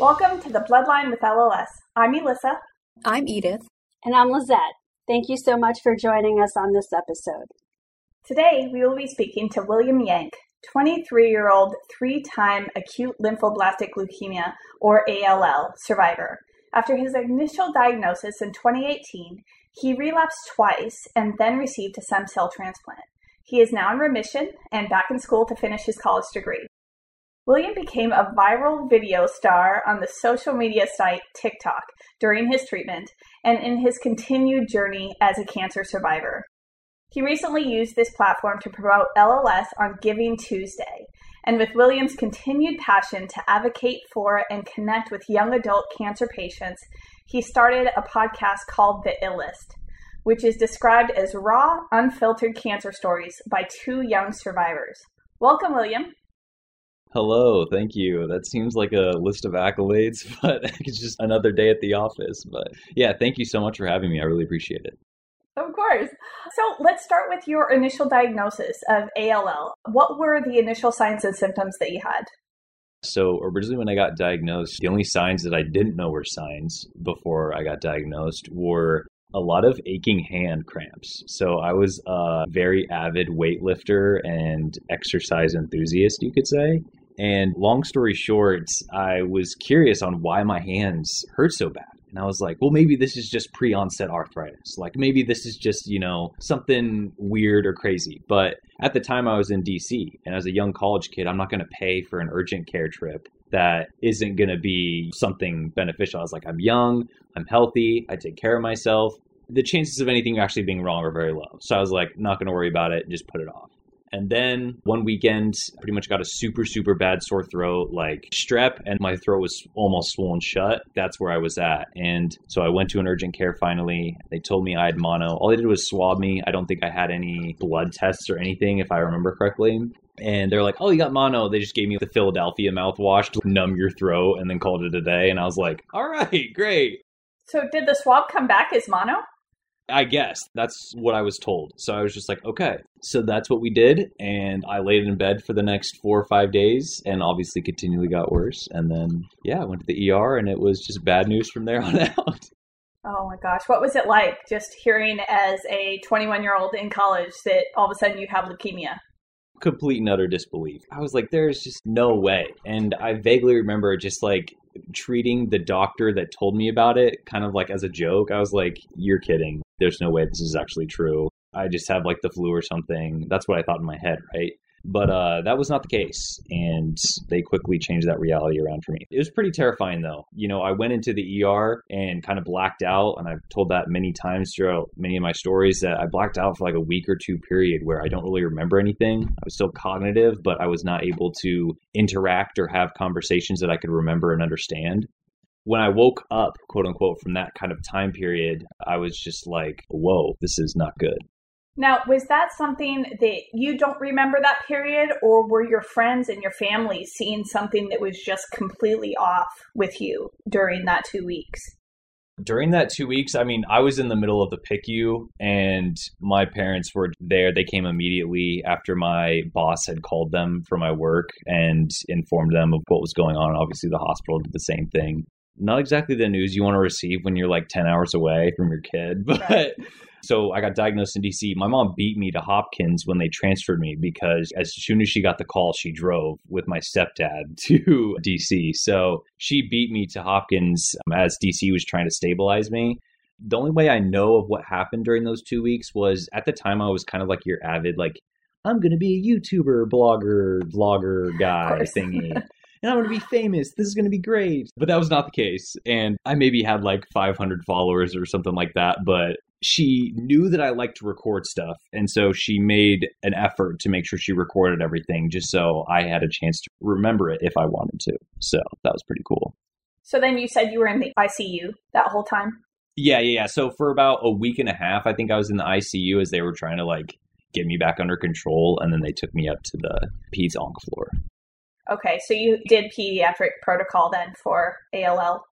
Welcome to the Bloodline with LLS. I'm Elissa. I'm Edith. And I'm Lizette. Thank you so much for joining us on this episode. Today, we will be speaking to William Yank, 23 year old, three time acute lymphoblastic leukemia, or ALL, survivor. After his initial diagnosis in 2018, he relapsed twice and then received a stem cell transplant. He is now in remission and back in school to finish his college degree. William became a viral video star on the social media site TikTok during his treatment and in his continued journey as a cancer survivor. He recently used this platform to promote LLS on Giving Tuesday, and with William's continued passion to advocate for and connect with young adult cancer patients, he started a podcast called The Illest, which is described as raw, unfiltered cancer stories by two young survivors. Welcome, William. Hello, thank you. That seems like a list of accolades, but it's just another day at the office. But yeah, thank you so much for having me. I really appreciate it. Of course. So let's start with your initial diagnosis of ALL. What were the initial signs and symptoms that you had? So, originally, when I got diagnosed, the only signs that I didn't know were signs before I got diagnosed were a lot of aching hand cramps. So, I was a very avid weightlifter and exercise enthusiast, you could say. And long story short, I was curious on why my hands hurt so bad. And I was like, well, maybe this is just pre onset arthritis. Like, maybe this is just, you know, something weird or crazy. But at the time, I was in DC, and as a young college kid, I'm not going to pay for an urgent care trip that isn't going to be something beneficial. I was like, I'm young, I'm healthy, I take care of myself. The chances of anything actually being wrong are very low. So I was like, not going to worry about it, just put it off. And then one weekend, pretty much got a super, super bad sore throat, like strep, and my throat was almost swollen shut. That's where I was at. And so I went to an urgent care finally. They told me I had mono. All they did was swab me. I don't think I had any blood tests or anything, if I remember correctly. And they're like, oh, you got mono. They just gave me the Philadelphia mouthwash to numb your throat and then called it a day. And I was like, all right, great. So did the swab come back as mono? I guess that's what I was told. So I was just like, okay. So that's what we did. And I laid in bed for the next four or five days and obviously continually got worse. And then, yeah, I went to the ER and it was just bad news from there on out. Oh my gosh. What was it like just hearing as a 21 year old in college that all of a sudden you have leukemia? Complete and utter disbelief. I was like, there's just no way. And I vaguely remember just like treating the doctor that told me about it kind of like as a joke. I was like, you're kidding. There's no way this is actually true. I just have like the flu or something. That's what I thought in my head, right? But uh, that was not the case. And they quickly changed that reality around for me. It was pretty terrifying, though. You know, I went into the ER and kind of blacked out. And I've told that many times throughout many of my stories that I blacked out for like a week or two period where I don't really remember anything. I was still cognitive, but I was not able to interact or have conversations that I could remember and understand when I woke up, quote unquote, from that kind of time period, I was just like, whoa, this is not good. Now, was that something that you don't remember that period, or were your friends and your family seeing something that was just completely off with you during that two weeks? During that two weeks, I mean, I was in the middle of the PICU and my parents were there. They came immediately after my boss had called them for my work and informed them of what was going on. Obviously, the hospital did the same thing not exactly the news you want to receive when you're like 10 hours away from your kid, but right. So I got diagnosed in DC. My mom beat me to Hopkins when they transferred me because as soon as she got the call, she drove with my stepdad to DC. So she beat me to Hopkins um, as DC was trying to stabilize me. The only way I know of what happened during those two weeks was at the time I was kind of like your avid, like, I'm going to be a YouTuber, blogger, vlogger guy thingy. and I'm going to be famous. This is going to be great. But that was not the case. And I maybe had like 500 followers or something like that. But she knew that I liked to record stuff. And so she made an effort to make sure she recorded everything just so I had a chance to remember it if I wanted to. So that was pretty cool. So then you said you were in the ICU that whole time? Yeah, yeah, yeah. So for about a week and a half, I think I was in the ICU as they were trying to like get me back under control. And then they took me up to the peds onc floor. Okay, so you did pediatric protocol then for ALL?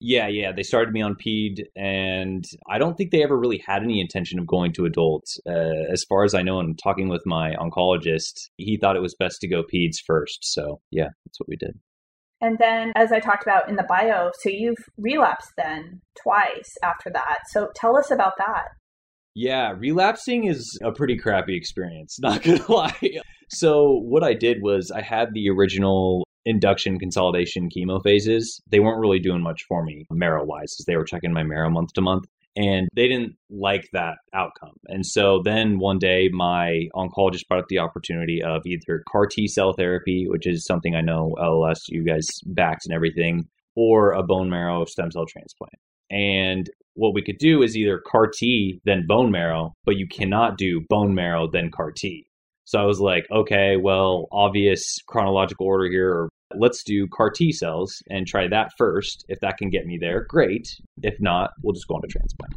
Yeah, yeah. They started me on PED, and I don't think they ever really had any intention of going to adults. Uh, as far as I know, and talking with my oncologist, he thought it was best to go PEDS first. So, yeah, that's what we did. And then, as I talked about in the bio, so you've relapsed then twice after that. So, tell us about that. Yeah, relapsing is a pretty crappy experience, not gonna lie. So, what I did was I had the original induction consolidation chemo phases, they weren't really doing much for me marrow wise, as they were checking my marrow month to month. And they didn't like that outcome. And so then one day, my oncologist brought up the opportunity of either CAR T cell therapy, which is something I know LLS, you guys backed and everything, or a bone marrow stem cell transplant. And what we could do is either CAR T, then bone marrow, but you cannot do bone marrow, then CAR T. So I was like, okay, well, obvious chronological order here. Let's do CAR T cells and try that first. If that can get me there, great. If not, we'll just go on to transplant.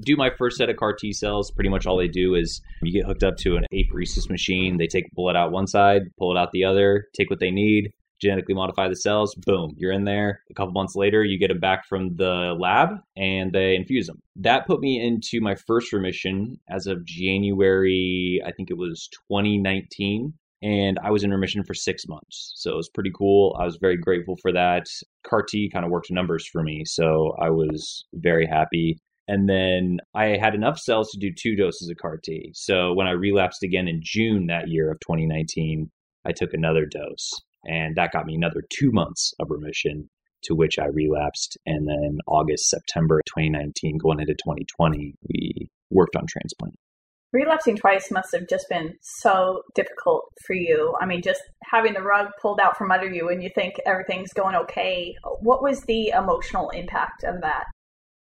Do my first set of CAR T cells. Pretty much all they do is you get hooked up to an apheresis machine. They take blood out one side, pull it out the other, take what they need, genetically modify the cells. Boom, you're in there. A couple months later, you get them back from the lab and they infuse them. That put me into my first remission as of January, I think it was 2019 and I was in remission for six months. So it was pretty cool. I was very grateful for that. CAR T kind of worked numbers for me. So I was very happy. And then I had enough cells to do two doses of CAR T. So when I relapsed again in June that year of 2019, I took another dose. And that got me another two months of remission, to which I relapsed. And then August, September 2019, going into 2020, we worked on transplant. Relapsing twice must have just been so difficult for you. I mean, just having the rug pulled out from under you and you think everything's going okay. What was the emotional impact of that?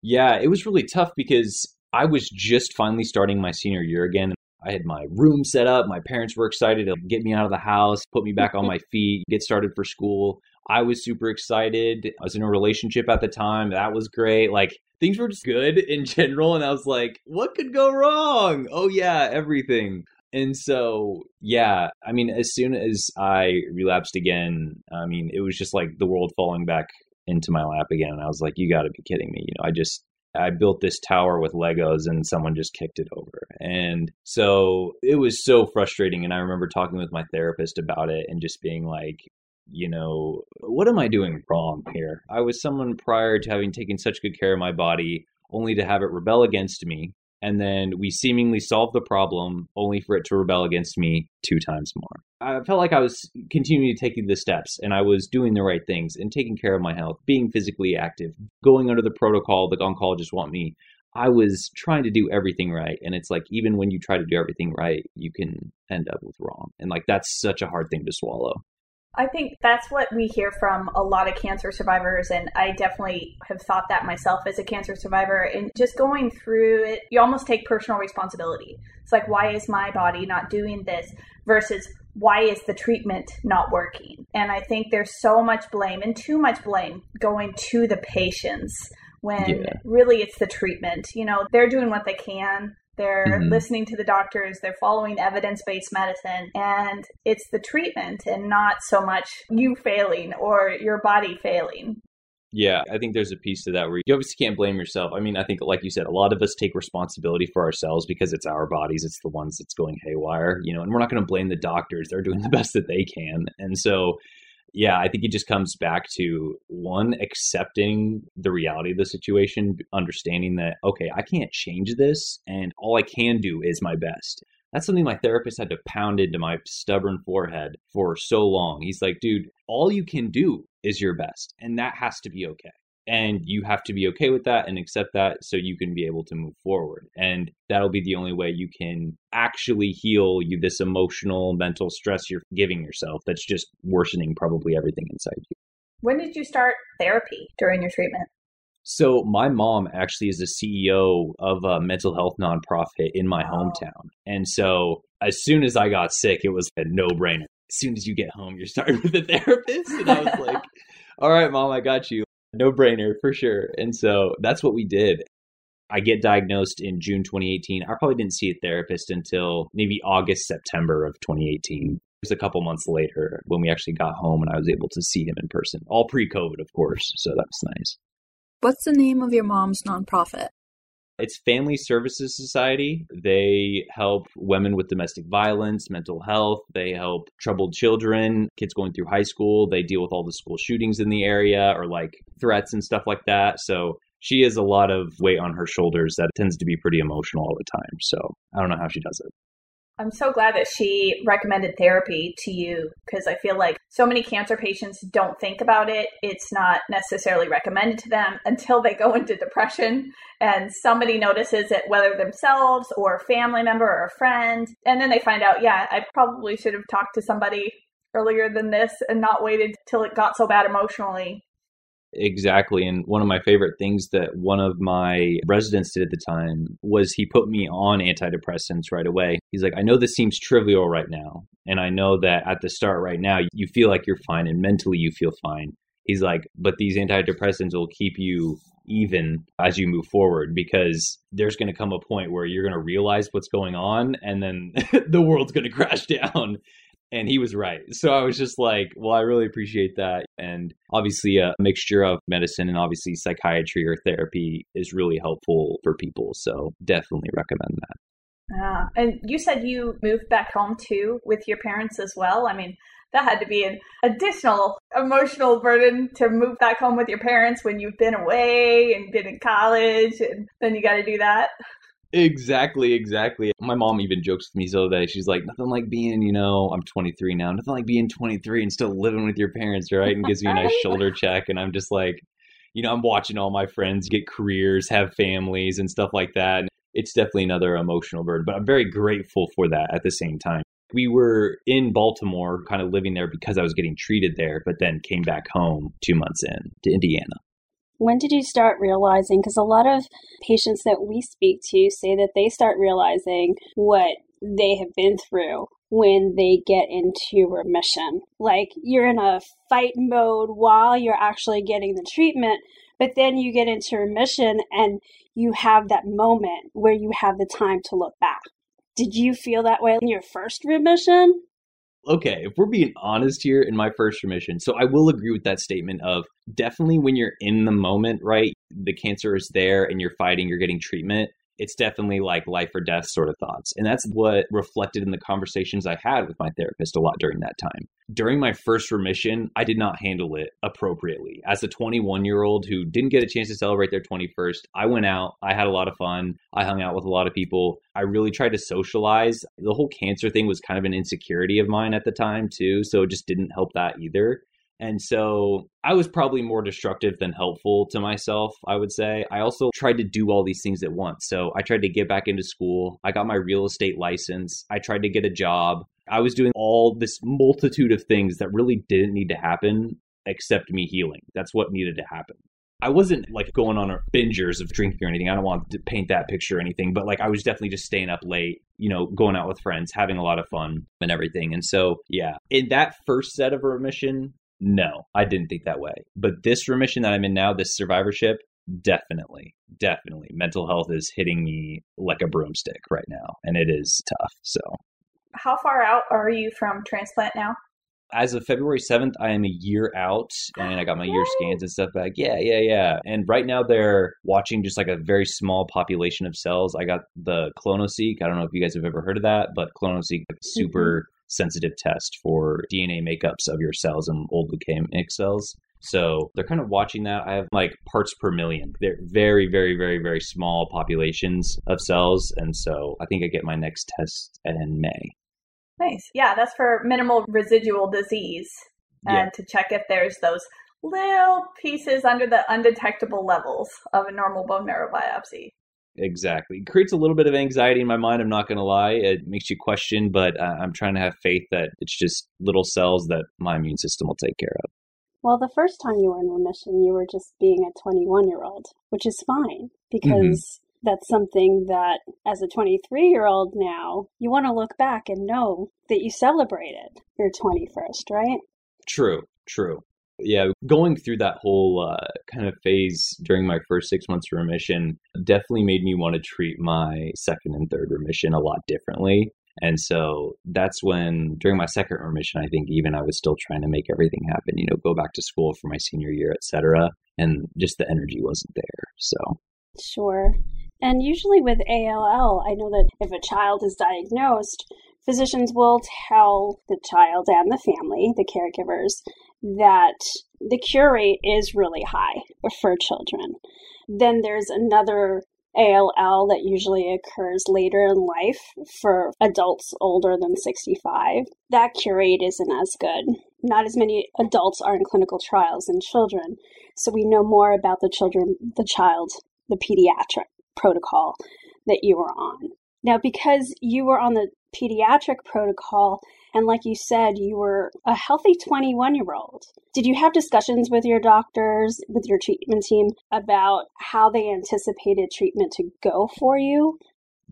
Yeah, it was really tough because I was just finally starting my senior year again. I had my room set up. My parents were excited to get me out of the house, put me back on my feet, get started for school. I was super excited. I was in a relationship at the time. That was great. Like things were just good in general. And I was like, what could go wrong? Oh, yeah, everything. And so, yeah, I mean, as soon as I relapsed again, I mean, it was just like the world falling back into my lap again. And I was like, you got to be kidding me. You know, I just, I built this tower with Legos and someone just kicked it over. And so it was so frustrating. And I remember talking with my therapist about it and just being like, you know, what am I doing wrong here? I was someone prior to having taken such good care of my body only to have it rebel against me and then we seemingly solve the problem only for it to rebel against me two times more. I felt like I was continuing take the steps and I was doing the right things and taking care of my health, being physically active, going under the protocol the oncologists want me. I was trying to do everything right. And it's like, even when you try to do everything right, you can end up with wrong. And like, that's such a hard thing to swallow. I think that's what we hear from a lot of cancer survivors. And I definitely have thought that myself as a cancer survivor. And just going through it, you almost take personal responsibility. It's like, why is my body not doing this versus why is the treatment not working? And I think there's so much blame and too much blame going to the patients when yeah. really it's the treatment. You know, they're doing what they can. They're mm-hmm. listening to the doctors, they're following evidence based medicine, and it's the treatment and not so much you failing or your body failing. Yeah, I think there's a piece to that where you obviously can't blame yourself. I mean, I think, like you said, a lot of us take responsibility for ourselves because it's our bodies, it's the ones that's going haywire, you know, and we're not going to blame the doctors. They're doing the best that they can. And so, yeah, I think it just comes back to one, accepting the reality of the situation, understanding that, okay, I can't change this, and all I can do is my best. That's something my therapist had to pound into my stubborn forehead for so long. He's like, dude, all you can do is your best, and that has to be okay. And you have to be okay with that and accept that so you can be able to move forward. And that'll be the only way you can actually heal you this emotional, mental stress you're giving yourself that's just worsening probably everything inside you. When did you start therapy during your treatment? So my mom actually is the CEO of a mental health nonprofit in my oh. hometown. And so as soon as I got sick, it was a no-brainer. As soon as you get home, you're starting with a therapist. And I was like, all right, mom, I got you. No brainer for sure. And so that's what we did. I get diagnosed in June 2018. I probably didn't see a therapist until maybe August, September of 2018. It was a couple months later when we actually got home and I was able to see him in person, all pre COVID, of course. So that was nice. What's the name of your mom's nonprofit? It's Family Services Society. They help women with domestic violence, mental health. They help troubled children, kids going through high school. They deal with all the school shootings in the area or like threats and stuff like that. So she has a lot of weight on her shoulders that tends to be pretty emotional all the time. So I don't know how she does it. I'm so glad that she recommended therapy to you because I feel like so many cancer patients don't think about it. It's not necessarily recommended to them until they go into depression and somebody notices it, whether themselves or a family member or a friend. And then they find out, yeah, I probably should have talked to somebody earlier than this and not waited till it got so bad emotionally Exactly. And one of my favorite things that one of my residents did at the time was he put me on antidepressants right away. He's like, I know this seems trivial right now. And I know that at the start right now, you feel like you're fine and mentally you feel fine. He's like, but these antidepressants will keep you even as you move forward because there's going to come a point where you're going to realize what's going on and then the world's going to crash down and he was right. So I was just like, well, I really appreciate that. And obviously, a mixture of medicine and obviously psychiatry or therapy is really helpful for people. So definitely recommend that. Yeah. And you said you moved back home too with your parents as well. I mean, that had to be an additional emotional burden to move back home with your parents when you've been away and been in college and then you got to do that. Exactly, exactly. My mom even jokes with me so that she's like, nothing like being, you know, I'm 23 now, nothing like being 23 and still living with your parents, right? And gives me a nice shoulder check. And I'm just like, you know, I'm watching all my friends get careers, have families, and stuff like that. And it's definitely another emotional burden, but I'm very grateful for that at the same time. We were in Baltimore, kind of living there because I was getting treated there, but then came back home two months in to Indiana. When did you start realizing? Because a lot of patients that we speak to say that they start realizing what they have been through when they get into remission. Like you're in a fight mode while you're actually getting the treatment, but then you get into remission and you have that moment where you have the time to look back. Did you feel that way in your first remission? Okay, if we're being honest here in my first remission, so I will agree with that statement of definitely when you're in the moment, right? The cancer is there and you're fighting, you're getting treatment it's definitely like life or death sort of thoughts. And that's what reflected in the conversations I had with my therapist a lot during that time. During my first remission, I did not handle it appropriately. As a 21 year old who didn't get a chance to celebrate their 21st, I went out, I had a lot of fun, I hung out with a lot of people. I really tried to socialize. The whole cancer thing was kind of an insecurity of mine at the time, too. So it just didn't help that either. And so I was probably more destructive than helpful to myself, I would say. I also tried to do all these things at once. So I tried to get back into school. I got my real estate license. I tried to get a job. I was doing all this multitude of things that really didn't need to happen except me healing. That's what needed to happen. I wasn't like going on bingers of drinking or anything. I don't want to paint that picture or anything, but like I was definitely just staying up late, you know, going out with friends, having a lot of fun and everything. And so, yeah, in that first set of remission, no, I didn't think that way. But this remission that I'm in now, this survivorship, definitely, definitely. Mental health is hitting me like a broomstick right now, and it is tough. So, how far out are you from transplant now? As of February 7th, I am a year out and I got my year scans and stuff back. Yeah, yeah, yeah. And right now they're watching just like a very small population of cells. I got the clonoSEQ. I don't know if you guys have ever heard of that, but clonoSEQ super mm-hmm sensitive test for DNA makeups of your cells and old leukemic cells. So they're kind of watching that. I have like parts per million. They're very, very, very, very small populations of cells. And so I think I get my next test in May. Nice. Yeah, that's for minimal residual disease and yeah. to check if there's those little pieces under the undetectable levels of a normal bone marrow biopsy. Exactly. It creates a little bit of anxiety in my mind. I'm not going to lie. It makes you question, but uh, I'm trying to have faith that it's just little cells that my immune system will take care of. Well, the first time you were in remission, you were just being a 21 year old, which is fine because mm-hmm. that's something that, as a 23 year old now, you want to look back and know that you celebrated your 21st, right? True, true yeah, going through that whole uh, kind of phase during my first six months of remission definitely made me want to treat my second and third remission a lot differently. And so that's when, during my second remission, I think even I was still trying to make everything happen, you know, go back to school for my senior year, etc. And just the energy wasn't there. So, sure. And usually with ALL, I know that if a child is diagnosed, physicians will tell the child and the family, the caregivers, that the cure rate is really high for children. Then there's another ALL that usually occurs later in life for adults older than 65. That cure rate isn't as good. Not as many adults are in clinical trials in children, so we know more about the children, the child, the pediatric protocol that you were on. Now, because you were on the pediatric protocol, and like you said, you were a healthy 21 year old. Did you have discussions with your doctors, with your treatment team, about how they anticipated treatment to go for you?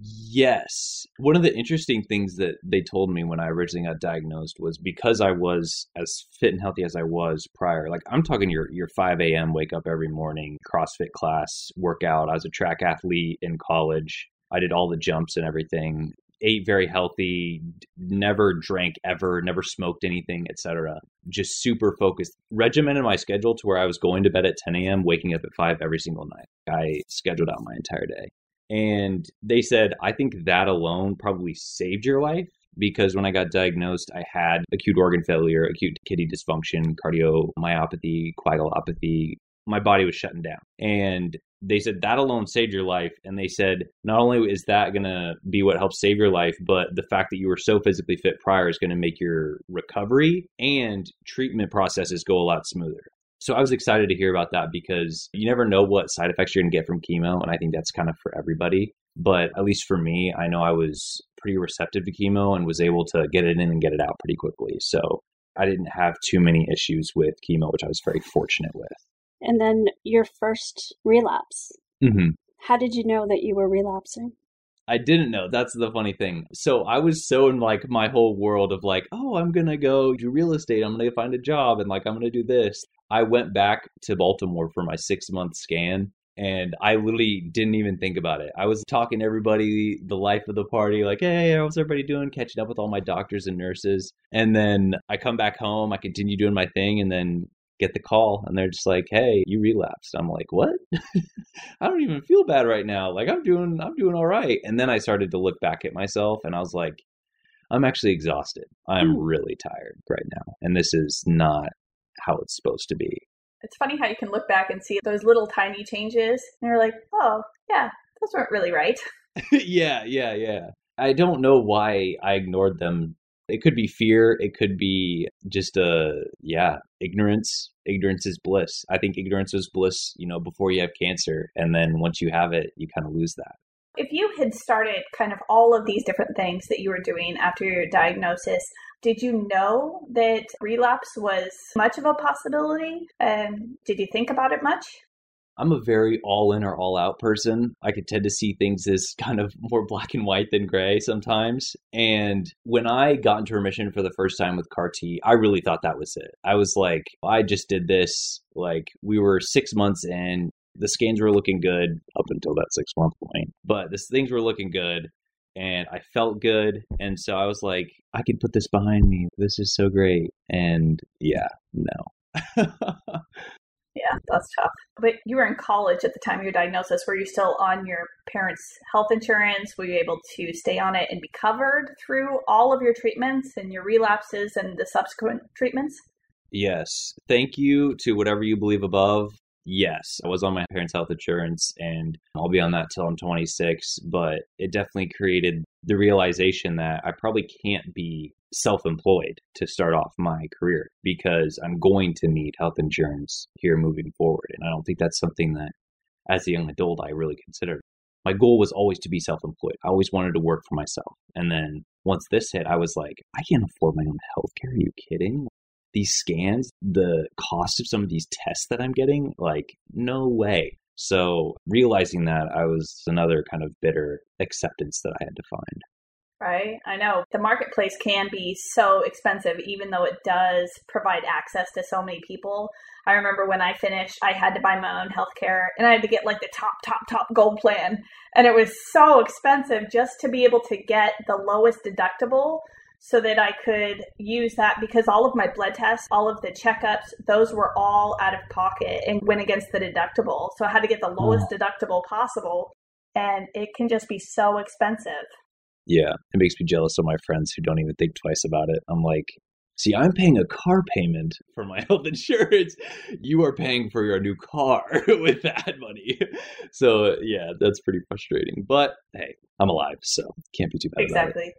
Yes. One of the interesting things that they told me when I originally got diagnosed was because I was as fit and healthy as I was prior. Like I'm talking your your 5 a.m. wake up every morning, CrossFit class, workout. I was a track athlete in college. I did all the jumps and everything ate very healthy, never drank ever, never smoked anything, etc. Just super focused, regimented my schedule to where I was going to bed at 10 a.m., waking up at 5 every single night. I scheduled out my entire day. And they said, I think that alone probably saved your life because when I got diagnosed, I had acute organ failure, acute kidney dysfunction, cardiomyopathy, coagulopathy. My body was shutting down. And they said that alone saved your life. And they said not only is that going to be what helps save your life but the fact that you were so physically fit prior is going to make your recovery and treatment processes go a lot smoother. So i was excited to hear about that because you never know what side effects you're going to get from chemo and i think that's kind of for everybody. But at least for me i know i was pretty receptive to chemo and was able to get it in and get it out pretty quickly. So i didn't have too many issues with chemo which i was very fortunate with and then your first relapse. Mm-hmm. How did you know that you were relapsing? I didn't know. That's the funny thing. So I was so in like my whole world of like, oh, I'm gonna go do real estate. I'm gonna find a job and like I'm gonna do this. I went back to Baltimore for my six month scan and I literally didn't even think about it. I was talking to everybody, the life of the party, like, hey, how's everybody doing? Catching up with all my doctors and nurses. And then I come back home, I continue doing my thing, and then get the call and they're just like, "Hey, you relapsed." I'm like, "What? I don't even feel bad right now. Like I'm doing I'm doing all right." And then I started to look back at myself and I was like, "I'm actually exhausted. I'm mm. really tired right now. And this is not how it's supposed to be." It's funny how you can look back and see those little tiny changes and you're like, "Oh, yeah, those weren't really right." yeah, yeah, yeah. I don't know why I ignored them it could be fear it could be just a yeah ignorance ignorance is bliss. I think ignorance is bliss you know before you have cancer and then once you have it you kind of lose that. If you had started kind of all of these different things that you were doing after your diagnosis did you know that relapse was much of a possibility? And did you think about it much I'm a very all in or all out person. I could tend to see things as kind of more black and white than gray sometimes. And when I got into remission for the first time with CAR T, I really thought that was it. I was like, I just did this. Like, we were six months in, the scans were looking good up until that six month point, but the things were looking good and I felt good. And so I was like, I can put this behind me. This is so great. And yeah, no. Yeah, that's tough. But you were in college at the time of your diagnosis. Were you still on your parents' health insurance? Were you able to stay on it and be covered through all of your treatments and your relapses and the subsequent treatments? Yes. Thank you to whatever you believe above. Yes, I was on my parents' health insurance and I'll be on that till I'm 26, but it definitely created the realization that I probably can't be self employed to start off my career because I'm going to need health insurance here moving forward. And I don't think that's something that, as a young adult, I really considered. My goal was always to be self employed. I always wanted to work for myself. And then once this hit, I was like, I can't afford my own health care. Are you kidding? These scans, the cost of some of these tests that I'm getting, like, no way. So realizing that, I was another kind of bitter acceptance that I had to find right? I know the marketplace can be so expensive, even though it does provide access to so many people. I remember when I finished, I had to buy my own healthcare and I had to get like the top, top, top gold plan. And it was so expensive just to be able to get the lowest deductible so that I could use that because all of my blood tests, all of the checkups, those were all out of pocket and went against the deductible. So I had to get the lowest deductible possible. And it can just be so expensive. Yeah, it makes me jealous of my friends who don't even think twice about it. I'm like, see, I'm paying a car payment for my health insurance. You are paying for your new car with that money. So, yeah, that's pretty frustrating. But hey, I'm alive, so can't be too bad. Exactly.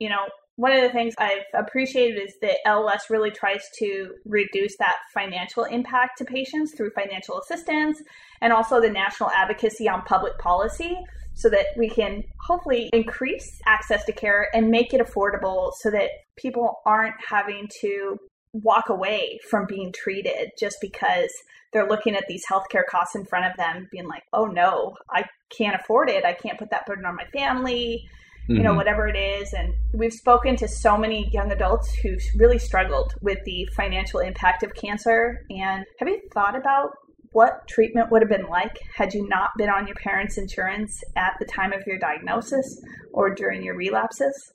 You know, one of the things I've appreciated is that LLS really tries to reduce that financial impact to patients through financial assistance and also the national advocacy on public policy so that we can hopefully increase access to care and make it affordable so that people aren't having to walk away from being treated just because they're looking at these healthcare costs in front of them being like oh no i can't afford it i can't put that burden on my family mm-hmm. you know mm-hmm. whatever it is and we've spoken to so many young adults who really struggled with the financial impact of cancer and have you thought about what treatment would have been like had you not been on your parents' insurance at the time of your diagnosis or during your relapses?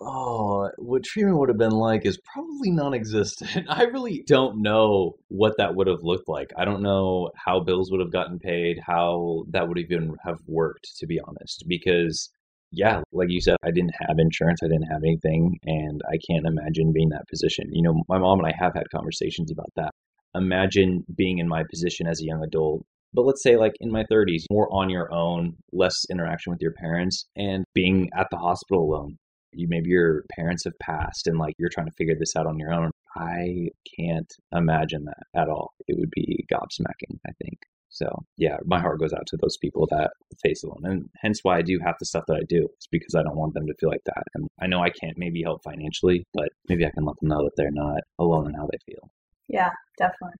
Oh, what treatment would have been like is probably non existent. I really don't know what that would have looked like. I don't know how bills would have gotten paid, how that would even have worked, to be honest. Because, yeah, like you said, I didn't have insurance, I didn't have anything, and I can't imagine being that position. You know, my mom and I have had conversations about that imagine being in my position as a young adult but let's say like in my 30s more on your own less interaction with your parents and being at the hospital alone. You maybe your parents have passed and like you're trying to figure this out on your own. I can't imagine that at all. It would be gobsmacking i think. So yeah my heart goes out to those people that face alone and hence why i do half the stuff that i do. It's because i don't want them to feel like that and i know i can't maybe help financially but maybe i can let them know that they're not alone in how they feel yeah, definitely.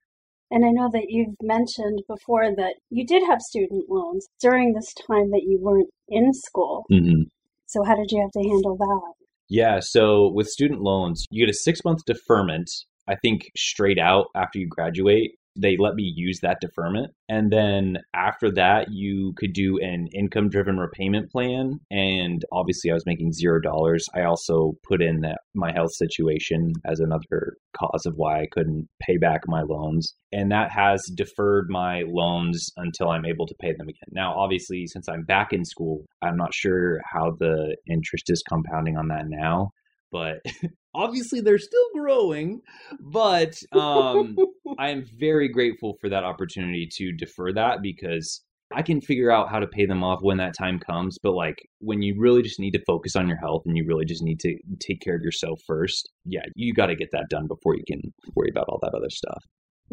And I know that you've mentioned before that you did have student loans during this time that you weren't in school. Mm-hmm. So, how did you have to handle that? Yeah, so with student loans, you get a six month deferment, I think straight out after you graduate they let me use that deferment. And then after that, you could do an income driven repayment plan. And obviously, I was making zero dollars. I also put in that my health situation as another cause of why I couldn't pay back my loans. And that has deferred my loans until I'm able to pay them again. Now, obviously, since I'm back in school, I'm not sure how the interest is compounding on that now but obviously they're still growing but um, i am very grateful for that opportunity to defer that because i can figure out how to pay them off when that time comes but like when you really just need to focus on your health and you really just need to take care of yourself first yeah you got to get that done before you can worry about all that other stuff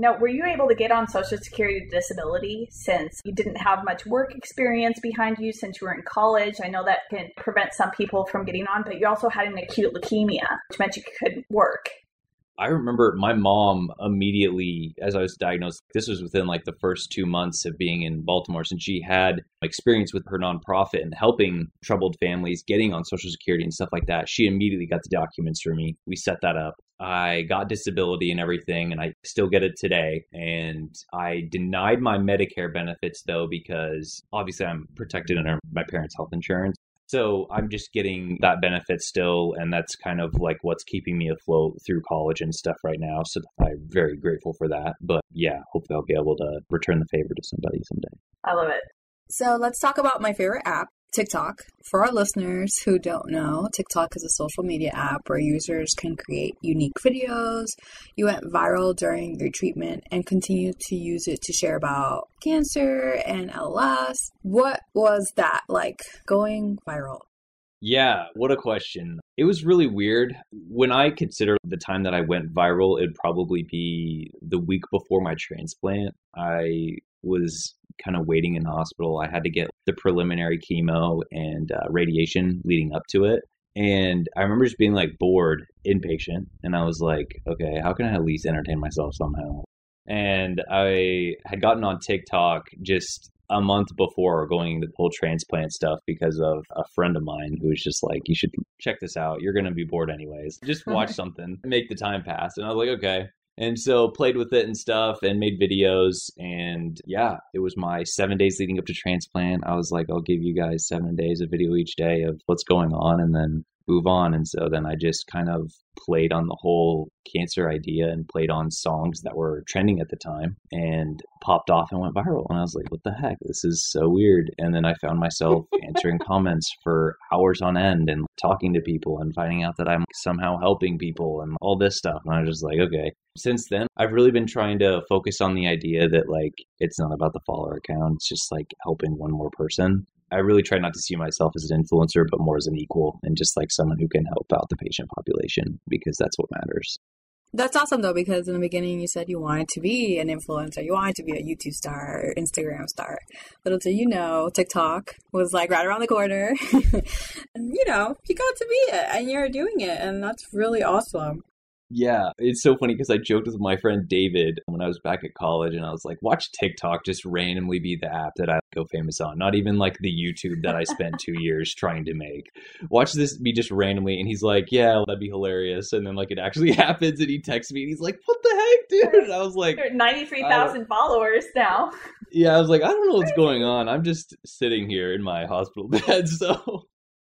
now, were you able to get on Social Security disability since you didn't have much work experience behind you since you were in college? I know that can prevent some people from getting on, but you also had an acute leukemia, which meant you couldn't work. I remember my mom immediately, as I was diagnosed, this was within like the first two months of being in Baltimore, since she had experience with her nonprofit and helping troubled families getting on Social Security and stuff like that. She immediately got the documents for me. We set that up. I got disability and everything, and I still get it today. And I denied my Medicare benefits though, because obviously I'm protected under my parents' health insurance. So I'm just getting that benefit still, and that's kind of like what's keeping me afloat through college and stuff right now. So I'm very grateful for that. But yeah, hopefully I'll be able to return the favor to somebody someday. I love it. So let's talk about my favorite app, TikTok. For our listeners who don't know, TikTok is a social media app where users can create unique videos. You went viral during your treatment and continue to use it to share about cancer and LLS. What was that like going viral? Yeah, what a question. It was really weird. When I consider the time that I went viral, it'd probably be the week before my transplant. I was kind of waiting in the hospital. I had to get the preliminary chemo and uh, radiation leading up to it. And I remember just being like bored, inpatient. And I was like, okay, how can I at least entertain myself somehow? And I had gotten on TikTok just a month before going the whole transplant stuff because of a friend of mine who was just like, you should check this out. You're going to be bored anyways. Just watch something, make the time pass. And I was like, okay. And so played with it and stuff and made videos. And yeah, it was my seven days leading up to transplant. I was like, I'll give you guys seven days of video each day of what's going on. And then move on. And so then I just kind of played on the whole cancer idea and played on songs that were trending at the time and popped off and went viral. And I was like, what the heck? This is so weird. And then I found myself answering comments for hours on end and talking to people and finding out that I'm somehow helping people and all this stuff. And I was just like, okay. Since then, I've really been trying to focus on the idea that like it's not about the follower count, it's just like helping one more person. I really try not to see myself as an influencer, but more as an equal and just like someone who can help out the patient population because that's what matters. That's awesome though, because in the beginning you said you wanted to be an influencer, you wanted to be a YouTube star, Instagram star. Little did you know, TikTok was like right around the corner. and you know, you got to be it and you're doing it, and that's really awesome. Yeah, it's so funny because I joked with my friend David when I was back at college, and I was like, "Watch TikTok just randomly be the app that I go famous on. Not even like the YouTube that I spent two years trying to make. Watch this be just randomly." And he's like, "Yeah, that'd be hilarious." And then like it actually happens, and he texts me, and he's like, "What the heck, dude?" And I was like, "Ninety three thousand followers now." Yeah, I was like, "I don't know what's going on. I'm just sitting here in my hospital bed." So.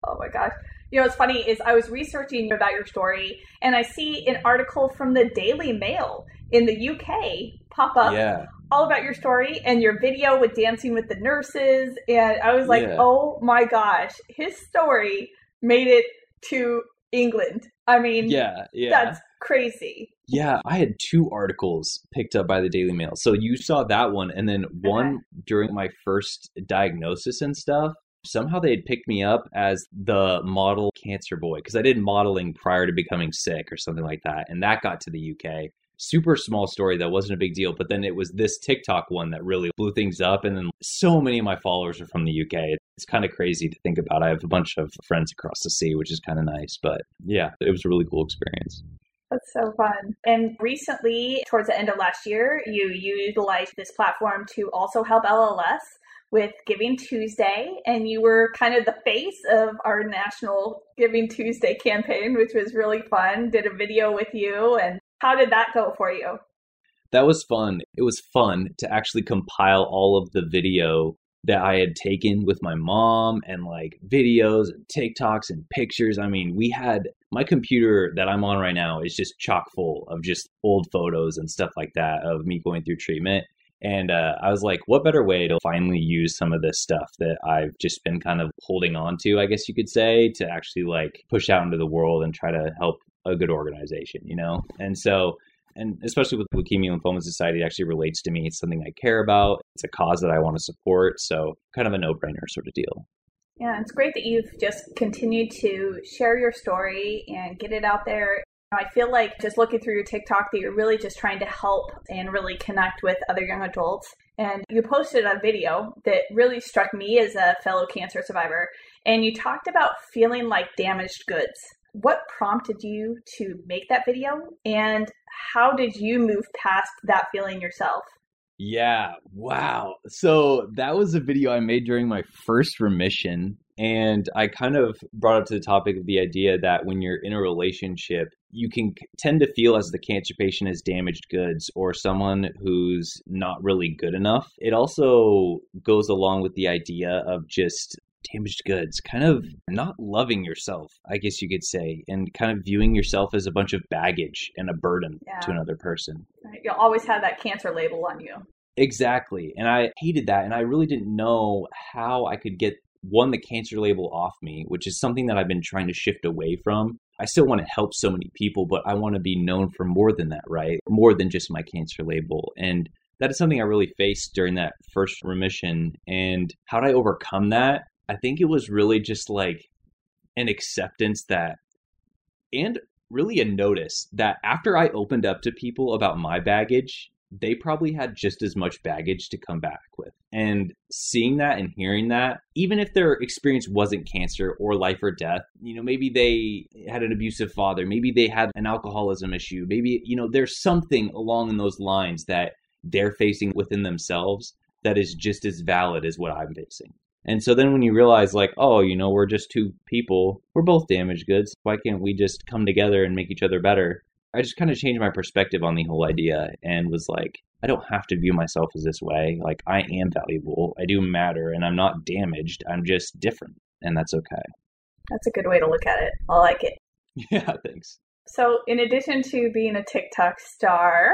Oh my gosh. You know, what's funny is I was researching about your story and I see an article from the Daily Mail in the UK pop up yeah. all about your story and your video with dancing with the nurses. And I was like, yeah. oh my gosh, his story made it to England. I mean, yeah, yeah. That's crazy. Yeah, I had two articles picked up by the Daily Mail. So you saw that one, and then one okay. during my first diagnosis and stuff somehow they had picked me up as the model cancer boy because I did modeling prior to becoming sick or something like that. And that got to the UK. Super small story that wasn't a big deal, but then it was this TikTok one that really blew things up. And then so many of my followers are from the UK. It's kind of crazy to think about. I have a bunch of friends across the sea, which is kind of nice. But yeah, it was a really cool experience. That's so fun. And recently, towards the end of last year, you utilized this platform to also help LLS with Giving Tuesday, and you were kind of the face of our national Giving Tuesday campaign, which was really fun. Did a video with you, and how did that go for you? That was fun. It was fun to actually compile all of the video that I had taken with my mom and like videos and TikToks and pictures. I mean, we had my computer that I'm on right now is just chock full of just old photos and stuff like that of me going through treatment. And uh, I was like, what better way to finally use some of this stuff that I've just been kind of holding on to, I guess you could say, to actually like push out into the world and try to help a good organization, you know? And so, and especially with Leukemia Lymphoma Society, actually relates to me. It's something I care about. It's a cause that I want to support. So, kind of a no brainer sort of deal. Yeah, it's great that you've just continued to share your story and get it out there I feel like just looking through your TikTok that you're really just trying to help and really connect with other young adults. And you posted a video that really struck me as a fellow cancer survivor. And you talked about feeling like damaged goods. What prompted you to make that video? And how did you move past that feeling yourself? Yeah, wow. So that was a video I made during my first remission and I kind of brought up to the topic of the idea that when you're in a relationship, you can tend to feel as the cancer patient as damaged goods or someone who's not really good enough. It also goes along with the idea of just damaged goods, kind of not loving yourself, I guess you could say, and kind of viewing yourself as a bunch of baggage and a burden yeah. to another person. You'll always have that cancer label on you. Exactly. And I hated that. And I really didn't know how I could get one the cancer label off me, which is something that I've been trying to shift away from. I still want to help so many people, but I want to be known for more than that, right? More than just my cancer label. And that is something I really faced during that first remission. And how did I overcome that? I think it was really just like an acceptance that, and really a notice that after I opened up to people about my baggage, they probably had just as much baggage to come back with. And seeing that and hearing that, even if their experience wasn't cancer or life or death, you know, maybe they had an abusive father, maybe they had an alcoholism issue, maybe, you know, there's something along in those lines that they're facing within themselves that is just as valid as what I'm facing. And so then when you realize, like, oh, you know, we're just two people, we're both damaged goods. Why can't we just come together and make each other better? I just kind of changed my perspective on the whole idea and was like, I don't have to view myself as this way. Like, I am valuable, I do matter, and I'm not damaged. I'm just different, and that's okay. That's a good way to look at it. I like it. Yeah, thanks. So, in addition to being a TikTok star,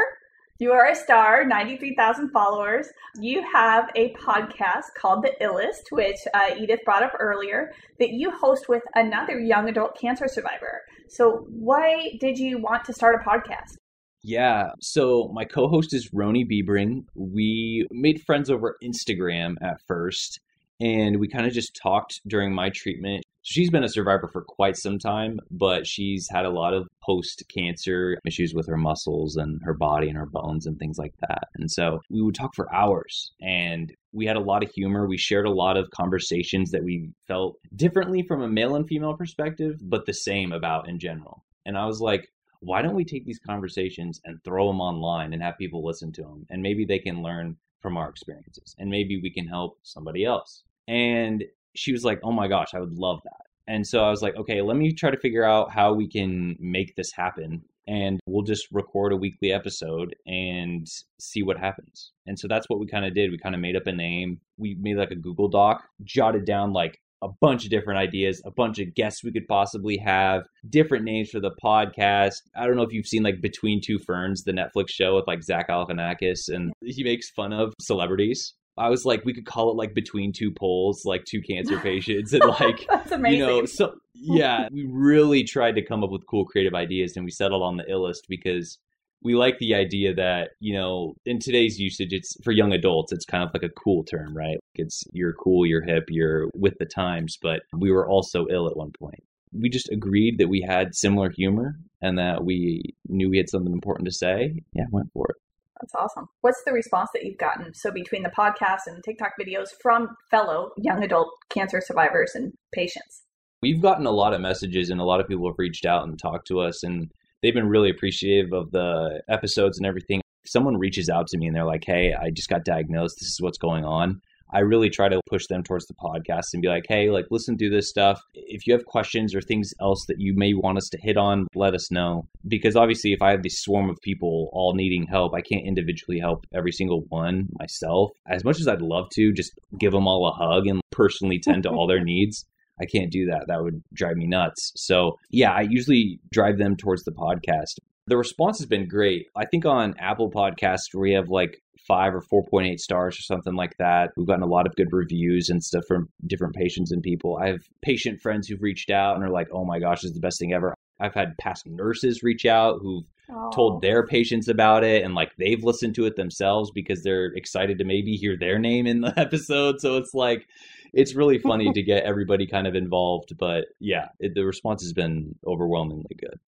you are a star, 93,000 followers. You have a podcast called The Illest, which uh, Edith brought up earlier, that you host with another young adult cancer survivor. So, why did you want to start a podcast? Yeah. So my co-host is Roni Biebring. We made friends over Instagram at first, and we kind of just talked during my treatment. She's been a survivor for quite some time, but she's had a lot of post cancer issues with her muscles and her body and her bones and things like that. And so we would talk for hours and we had a lot of humor. We shared a lot of conversations that we felt differently from a male and female perspective, but the same about in general. And I was like, why don't we take these conversations and throw them online and have people listen to them? And maybe they can learn from our experiences and maybe we can help somebody else. And she was like, oh my gosh, I would love that. And so I was like, okay, let me try to figure out how we can make this happen. And we'll just record a weekly episode and see what happens. And so that's what we kind of did. We kind of made up a name. We made like a Google Doc, jotted down like a bunch of different ideas, a bunch of guests we could possibly have, different names for the podcast. I don't know if you've seen like Between Two Ferns, the Netflix show with like Zach Galifianakis, and he makes fun of celebrities. I was like, we could call it like between two poles, like two cancer patients, and like, you know, so yeah, we really tried to come up with cool creative ideas, and we settled on the illest because we like the idea that you know in today's usage it's for young adults it's kind of like a cool term right? It's you're cool you're hip you're with the times but we were also ill at one point. We just agreed that we had similar humor and that we knew we had something important to say. Yeah went for it that's awesome. What's the response that you've gotten? So, between the podcast and TikTok videos from fellow young adult cancer survivors and patients? We've gotten a lot of messages, and a lot of people have reached out and talked to us, and they've been really appreciative of the episodes and everything. If someone reaches out to me and they're like, hey, I just got diagnosed, this is what's going on. I really try to push them towards the podcast and be like, hey, like, listen to this stuff. If you have questions or things else that you may want us to hit on, let us know. Because obviously, if I have this swarm of people all needing help, I can't individually help every single one myself. As much as I'd love to, just give them all a hug and personally tend to all their needs. I can't do that. That would drive me nuts. So, yeah, I usually drive them towards the podcast. The response has been great. I think on Apple Podcast, we have like five or 4.8 stars or something like that. We've gotten a lot of good reviews and stuff from different patients and people. I have patient friends who've reached out and are like, oh my gosh, this is the best thing ever. I've had past nurses reach out who've oh. told their patients about it and like they've listened to it themselves because they're excited to maybe hear their name in the episode. So it's like, it's really funny to get everybody kind of involved. But yeah, it, the response has been overwhelmingly good.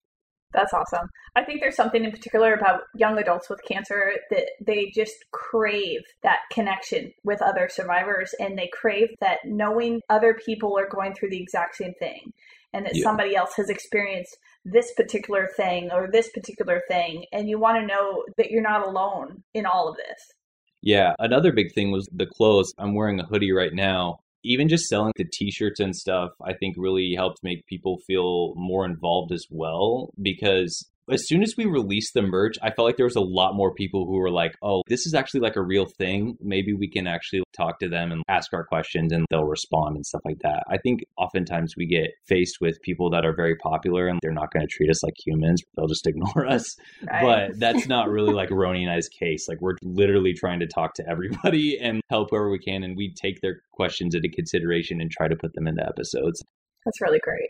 That's awesome. I think there's something in particular about young adults with cancer that they just crave that connection with other survivors and they crave that knowing other people are going through the exact same thing and that yeah. somebody else has experienced this particular thing or this particular thing and you want to know that you're not alone in all of this. Yeah, another big thing was the clothes. I'm wearing a hoodie right now even just selling the t-shirts and stuff i think really helped make people feel more involved as well because as soon as we released the merch, I felt like there was a lot more people who were like, oh, this is actually like a real thing. Maybe we can actually talk to them and ask our questions and they'll respond and stuff like that. I think oftentimes we get faced with people that are very popular and they're not going to treat us like humans. They'll just ignore us. Right. But that's not really like Roni and I's case. Like we're literally trying to talk to everybody and help whoever we can. And we take their questions into consideration and try to put them into episodes. That's really great.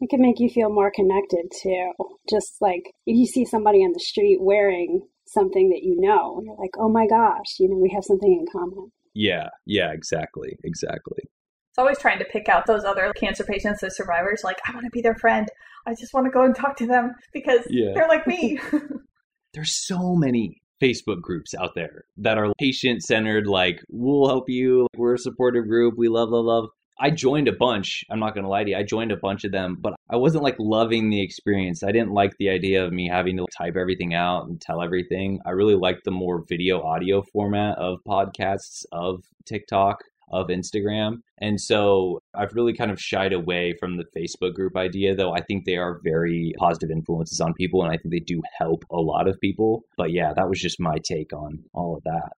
It can make you feel more connected too. Just like if you see somebody on the street wearing something that you know, you're like, oh my gosh, you know, we have something in common. Yeah, yeah, exactly, exactly. It's always trying to pick out those other cancer patients, those survivors. Like, I want to be their friend. I just want to go and talk to them because Yeah. they're like me. There's so many Facebook groups out there that are patient centered, like, we'll help you. We're a supportive group. We love, love, love. I joined a bunch. I'm not going to lie to you. I joined a bunch of them, but I wasn't like loving the experience. I didn't like the idea of me having to type everything out and tell everything. I really liked the more video audio format of podcasts, of TikTok, of Instagram. And so I've really kind of shied away from the Facebook group idea, though I think they are very positive influences on people and I think they do help a lot of people. But yeah, that was just my take on all of that.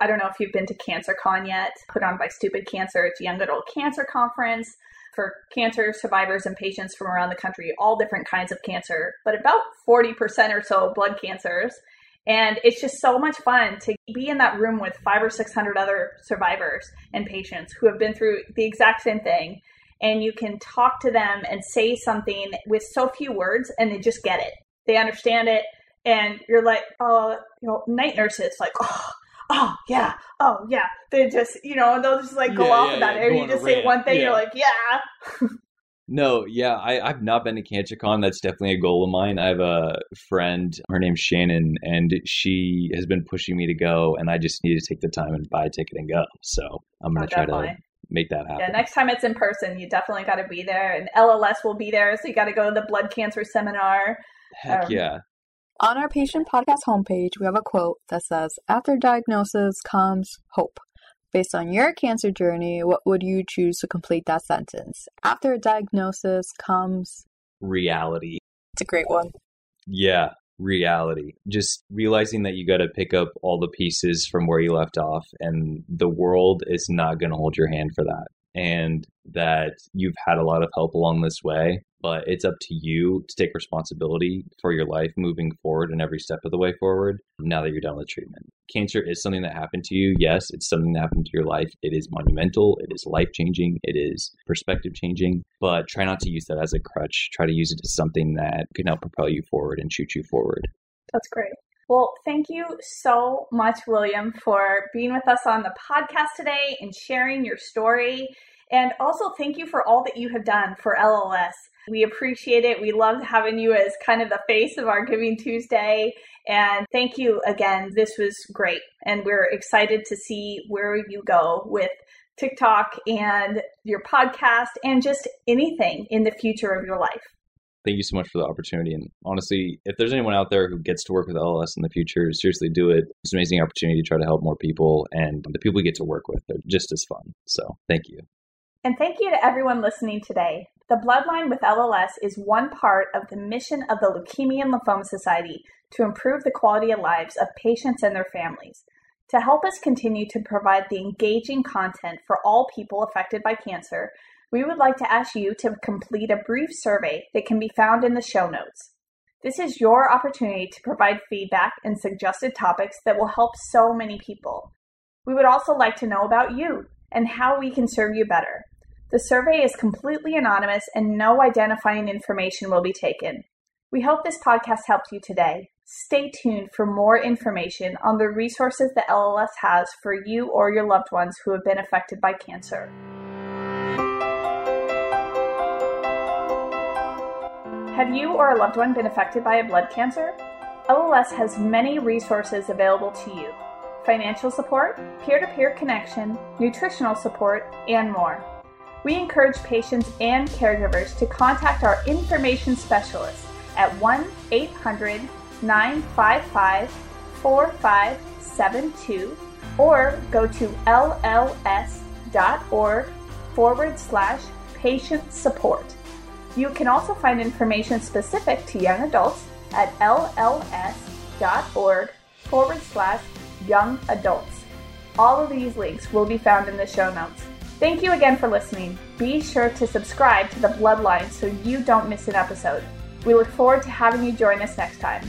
I don't know if you've been to CancerCon yet, put on by Stupid Cancer. It's a young adult cancer conference for cancer survivors and patients from around the country, all different kinds of cancer, but about 40% or so blood cancers. And it's just so much fun to be in that room with five or 600 other survivors and patients who have been through the exact same thing. And you can talk to them and say something with so few words and they just get it. They understand it. And you're like, oh, you know, night nurses, like, oh, oh yeah, oh yeah. They just, you know, they'll just like go Yeah, off yeah, about yeah, it. Or go you just say rant, one thing, you're like, yeah. No, yeah, I, I've not been to CancerCon. That's definitely a goal of mine. I have a friend, her name's Shannon, and she has been pushing me to go, and I just need to take the time and buy a ticket and go. So I'm going Oh, to try to make that happen. Yeah, next time it's in person, you definitely got to be there. And LLS will be there, so you got to go to the blood cancer seminar. Heck um, yeah. On our patient podcast homepage, we have a quote that says, After diagnosis comes hope. Based on your cancer journey, what would you choose to complete that sentence? After diagnosis comes. Reality. It's a great one. Yeah, reality. Just realizing that you got to pick up all the pieces from where you left off, and the world is not going to hold your hand for that. And that you've had a lot of help along this way, but it's up to you to take responsibility for your life moving forward and every step of the way forward now that you're done with treatment. Cancer is something that happened to you. Yes, it's something that happened to your life. It is monumental, it is life changing, it is perspective changing, but try not to use that as a crutch. Try to use it as something that can help propel you forward and shoot you forward. That's great. Well, thank you so much, William, for being with us on the podcast today and sharing your story. And also, thank you for all that you have done for LLS. We appreciate it. We loved having you as kind of the face of our Giving Tuesday. And thank you again. This was great. And we're excited to see where you go with TikTok and your podcast and just anything in the future of your life. Thank you so much for the opportunity. And honestly, if there's anyone out there who gets to work with LLS in the future, seriously do it. It's an amazing opportunity to try to help more people. And the people we get to work with are just as fun. So thank you. And thank you to everyone listening today. The Bloodline with LLS is one part of the mission of the Leukemia and Lymphoma Society to improve the quality of lives of patients and their families. To help us continue to provide the engaging content for all people affected by cancer, we would like to ask you to complete a brief survey that can be found in the show notes. This is your opportunity to provide feedback and suggested topics that will help so many people. We would also like to know about you and how we can serve you better. The survey is completely anonymous and no identifying information will be taken. We hope this podcast helped you today. Stay tuned for more information on the resources that LLS has for you or your loved ones who have been affected by cancer. Have you or a loved one been affected by a blood cancer? LLS has many resources available to you financial support, peer to peer connection, nutritional support, and more. We encourage patients and caregivers to contact our information specialists at 1 800 955 4572 or go to lls.org forward slash patient support. You can also find information specific to young adults at lls.org forward slash young adults. All of these links will be found in the show notes. Thank you again for listening. Be sure to subscribe to the Bloodline so you don't miss an episode. We look forward to having you join us next time.